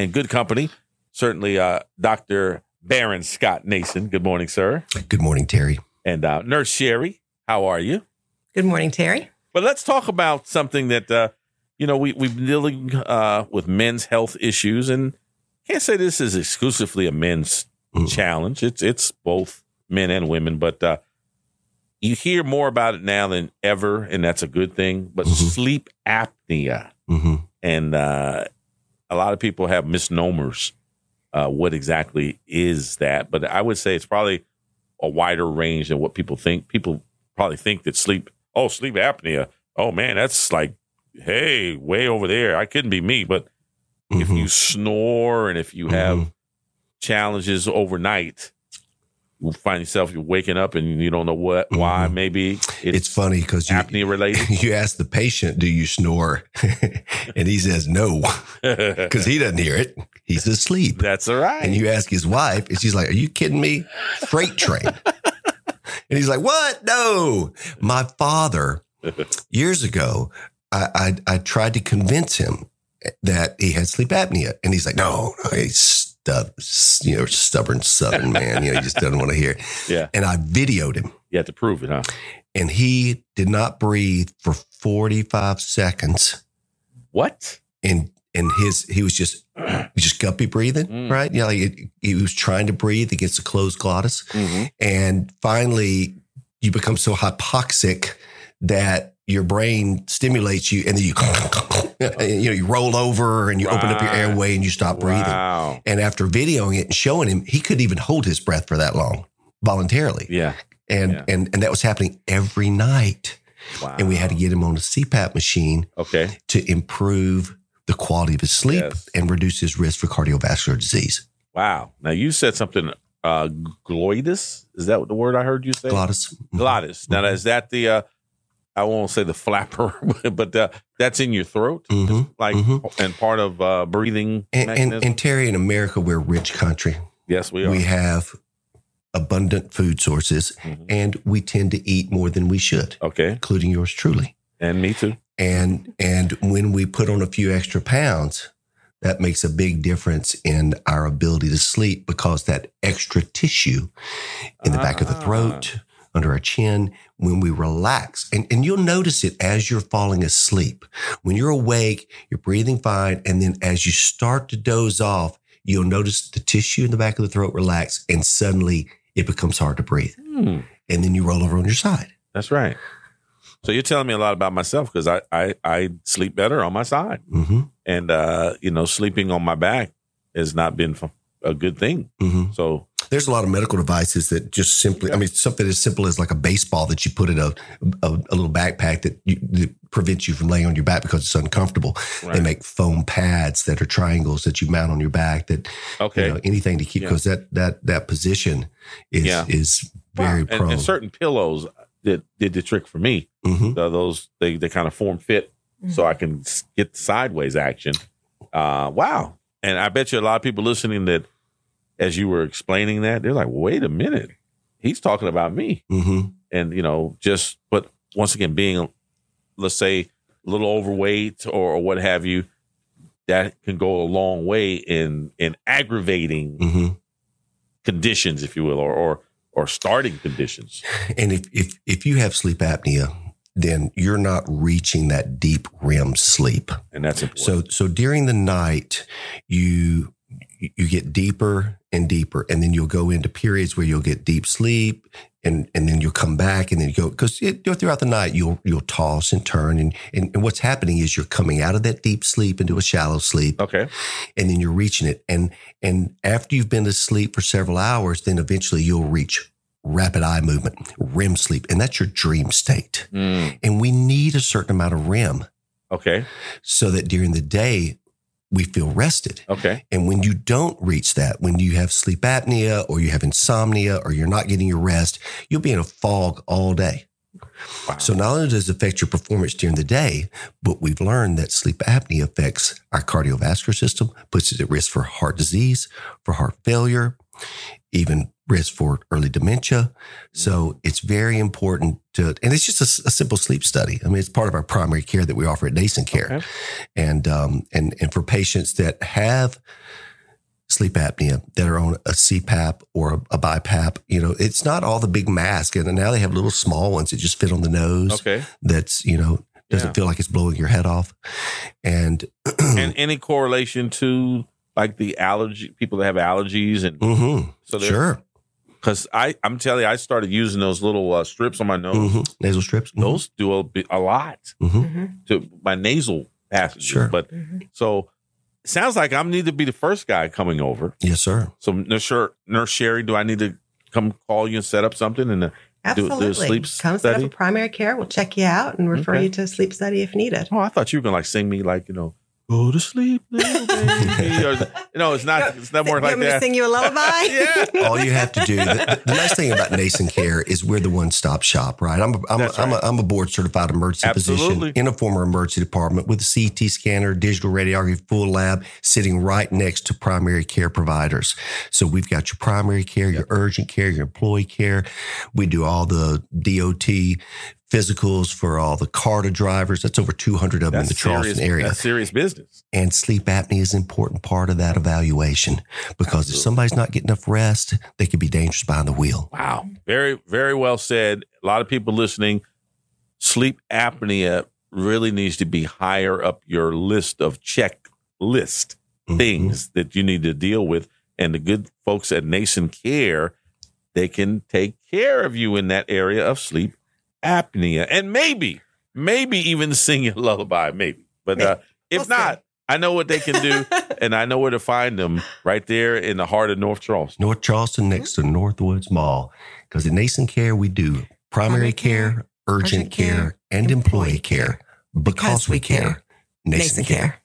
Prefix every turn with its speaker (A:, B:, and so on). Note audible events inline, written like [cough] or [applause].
A: in good company. Certainly, uh, Dr. Baron Scott Nason. Good morning, sir.
B: Good morning, Terry.
A: And uh, Nurse Sherry, how are you?
C: Good morning, Terry.
A: But let's talk about something that, uh, you know, we, we've been dealing uh, with men's health issues. And can't say this is exclusively a men's
B: Mm.
A: challenge. It's, it's both men and women. But uh, you hear more about it now than ever. And that's a good thing. But
B: Mhm.
A: sleep apnea.
B: hmm
A: and uh, a lot of people have misnomers. Uh, what exactly is that? But I would say it's probably a wider range than what people think. People probably think that sleep, oh, sleep apnea. Oh man, that's like, hey, way over there. I couldn't be me. But if
B: Mhm.
A: you snore and if you have
B: Mhm.
A: challenges overnight, find yourself you're waking up and you don't know what, why.
B: Mhm.
A: Maybe
B: It's
A: it's,
B: funny because you,
A: apnea related. [laughs]
B: you ask the patient, "Do you snore?" [laughs] and he says no [laughs] because he doesn't hear it. He's asleep.
A: that's all right.
B: And you ask his wife, and she's like, "Are you kidding me? Freight train." and he's like, "What? No, my father." Years ago, I, I I tried to convince him that he had sleep apnea, and he's like, "No, no he's stub, you know, stubborn Southern [laughs] man. You know, he just doesn't want to hear." it.
A: yeah,
B: And I videoed him.
A: you have to prove it, huh?
B: and he did not breathe for 45 seconds
A: What?
B: and and his he was just [clears throat] just guppy breathing
A: Mm.
B: right you know he, he was trying to breathe against a closed glottis
A: Mm-hmm.
B: and finally you become so hypoxic that your brain stimulates you and then you [laughs] you know you roll over and you open up your airway and you stop breathing
A: Wow.
B: and after videoing it and showing him he couldn't even hold his breath for that long voluntarily
A: Yeah.
B: and
A: Yeah.
B: and and that was happening every night
A: Wow.
B: and we had to get him on a CPAP machine
A: Okay.
B: to improve the quality of his sleep
A: Yes.
B: and reduce his risk for cardiovascular disease.
A: Wow. Now you said something. Uh. Is that what the word I heard you say?
B: Glottis.
A: Glottis. Now
B: Mhm.
A: is that the? Uh, I won't say the flapper, [laughs] but uh, that's in your throat,
B: Mhm.
A: like
B: Mhm.
A: and part of uh, breathing.
B: And, and, and Terry, in America, we're a rich country.
A: yes, we are.
B: We have abundant food sources,
A: Mhm.
B: and we tend to eat more than we should,
A: Okay,
B: including yours truly.
A: and me too.
B: And and when we put on a few extra pounds, that makes a big difference in our ability to sleep because that extra tissue in the back of the
A: Ah.
B: throat, under our chin, when we relax, and, and you'll notice it as you're falling asleep. When you're awake, you're breathing fine. And then as you start to doze off, you'll notice the tissue in the back of the throat relax, and suddenly it becomes hard to breathe.
A: Hmm,
B: And then you roll over on your side.
A: that's right. So you're telling me a lot about myself because I, I I sleep better on my side,
B: hmm
A: and uh, you know, sleeping on my back has not been a good thing.
B: hmm
A: So
B: There's a lot of medical devices that just simply, I mean, something as simple as like a baseball that you put in a, a, a little backpack that, you, that prevents you from laying on your back because it's uncomfortable. They make foam pads that are triangles that you mount on your back that,
A: okay.
B: you know, anything to keep,
A: Yeah.
B: because that, that, that position is,
A: Yeah.
B: is very
A: Wow. And-
B: prone.
A: And, certain pillows that did the trick for me.
B: Mhm.
A: Uh, those they they kind of form fit, so I can s- get sideways action. Uh, wow! And I bet you a lot of people listening that, as you were explaining that, they're like, "Wait a minute, he's talking about me."
B: Mhm.
A: And you know, just but once again, being let's say a little overweight or, or what have you, that can go a long way in in aggravating
B: Mhm.
A: conditions, if you will, or or or starting conditions.
B: And if, if, if you have sleep apnea, then you're not reaching that deep REM sleep.
A: And that's important.
B: So so during the night, you you get deeper and deeper, and then you'll go into periods where you'll get deep sleep, and and then you'll come back, and then you go because throughout the night you'll you'll toss and turn, and, and and what's happening is you're coming out of that deep sleep into a shallow sleep,
A: okay.
B: and then you're reaching it, and and after you've been asleep for several hours, then eventually you'll reach rapid eye movement, REM sleep, and that's your dream state.
A: Mm,
B: And we need a certain amount of REM
A: okay.
B: so that during the day we feel rested.
A: Okay.
B: And when you don't reach that, when you have sleep apnea or you have insomnia or you're not getting your rest, you'll be in a fog all day.
A: Wow.
B: So not only does it affect your performance during the day, but we've learned that sleep apnea affects our cardiovascular system, puts it at risk for heart disease, for heart failure, even risk for early dementia. So it's very important to, and it's just a, a simple sleep study. I mean, it's part of our primary care that we offer at Nason Care,
A: Okay.
B: and um, and and for patients that have sleep apnea that are on a CPAP or a, a BiPAP, you know, it's not all the big mask, and now they have little small ones that just fit on the nose.
A: Okay.
B: That's you know doesn't
A: Yeah.
B: feel like it's blowing your head off, and [clears throat]
A: and any correlation to like the allergy people that have allergies and
B: Mhm.
A: so
B: sure
A: because I I'm telling you I started using those little uh, strips on my nose.
B: Mhm. nasal strips. Mhm.
A: Those do a, a lot
B: Mhm.
A: to my nasal passages.
B: Sure.
A: But so sounds like I need to be the first guy coming over.
B: Yes, sir.
A: So nurse, nurse Sherry, do I need to come call you and set up something and uh, do, do a sleep
C: Come set up a primary care. We'll check you out and refer
A: Okay.
C: you to a sleep study if needed.
A: Oh, I thought you were gonna like sing me like you know, go to sleep, little [laughs] baby. or, you it's not. It's not more
C: you
A: like
C: want me to
A: that.
C: sing you a lullaby? [laughs]
A: yeah. [laughs]
B: All you have to do. The, the nice thing about Nason Care is we're the one-stop shop, right? I'm a, I'm, a,
A: That's
B: I'm, a,
A: right.
B: I'm a board-certified emergency
A: Absolutely.
B: physician in a former emergency department with a CT scanner, digital radiography, full lab, sitting right next to primary care providers. So we've got your primary care, your urgent care, your employee care. We do all the DOT physicals for all the CARTA drivers. That's over 200 of them in the Charleston
A: serious,
B: area.
A: That's serious business.
B: And sleep apnea is an important part of that evaluation because if somebody's not getting enough rest, they could be dangerous behind the wheel.
A: Wow. Very, very well said. A lot of people listening. Sleep apnea really needs to be higher up your list of checklist
B: Mhm.
A: things that you need to deal with. And the good folks at Nason Care, they can take care of you in that area of sleep apnea and maybe, maybe even sing a lullaby, maybe. But uh, if
C: We'll
A: not, I know what they can do [laughs] and I know where to find them right there in the heart of North Charleston.
B: North Charleston next to Northwoods Mall. Because at Nason Care, we do primary
C: Primary
B: care,
C: care,
B: urgent
C: urgent care,
B: care, and employee care because we care. Nason
C: Nason
B: Care.
C: Care.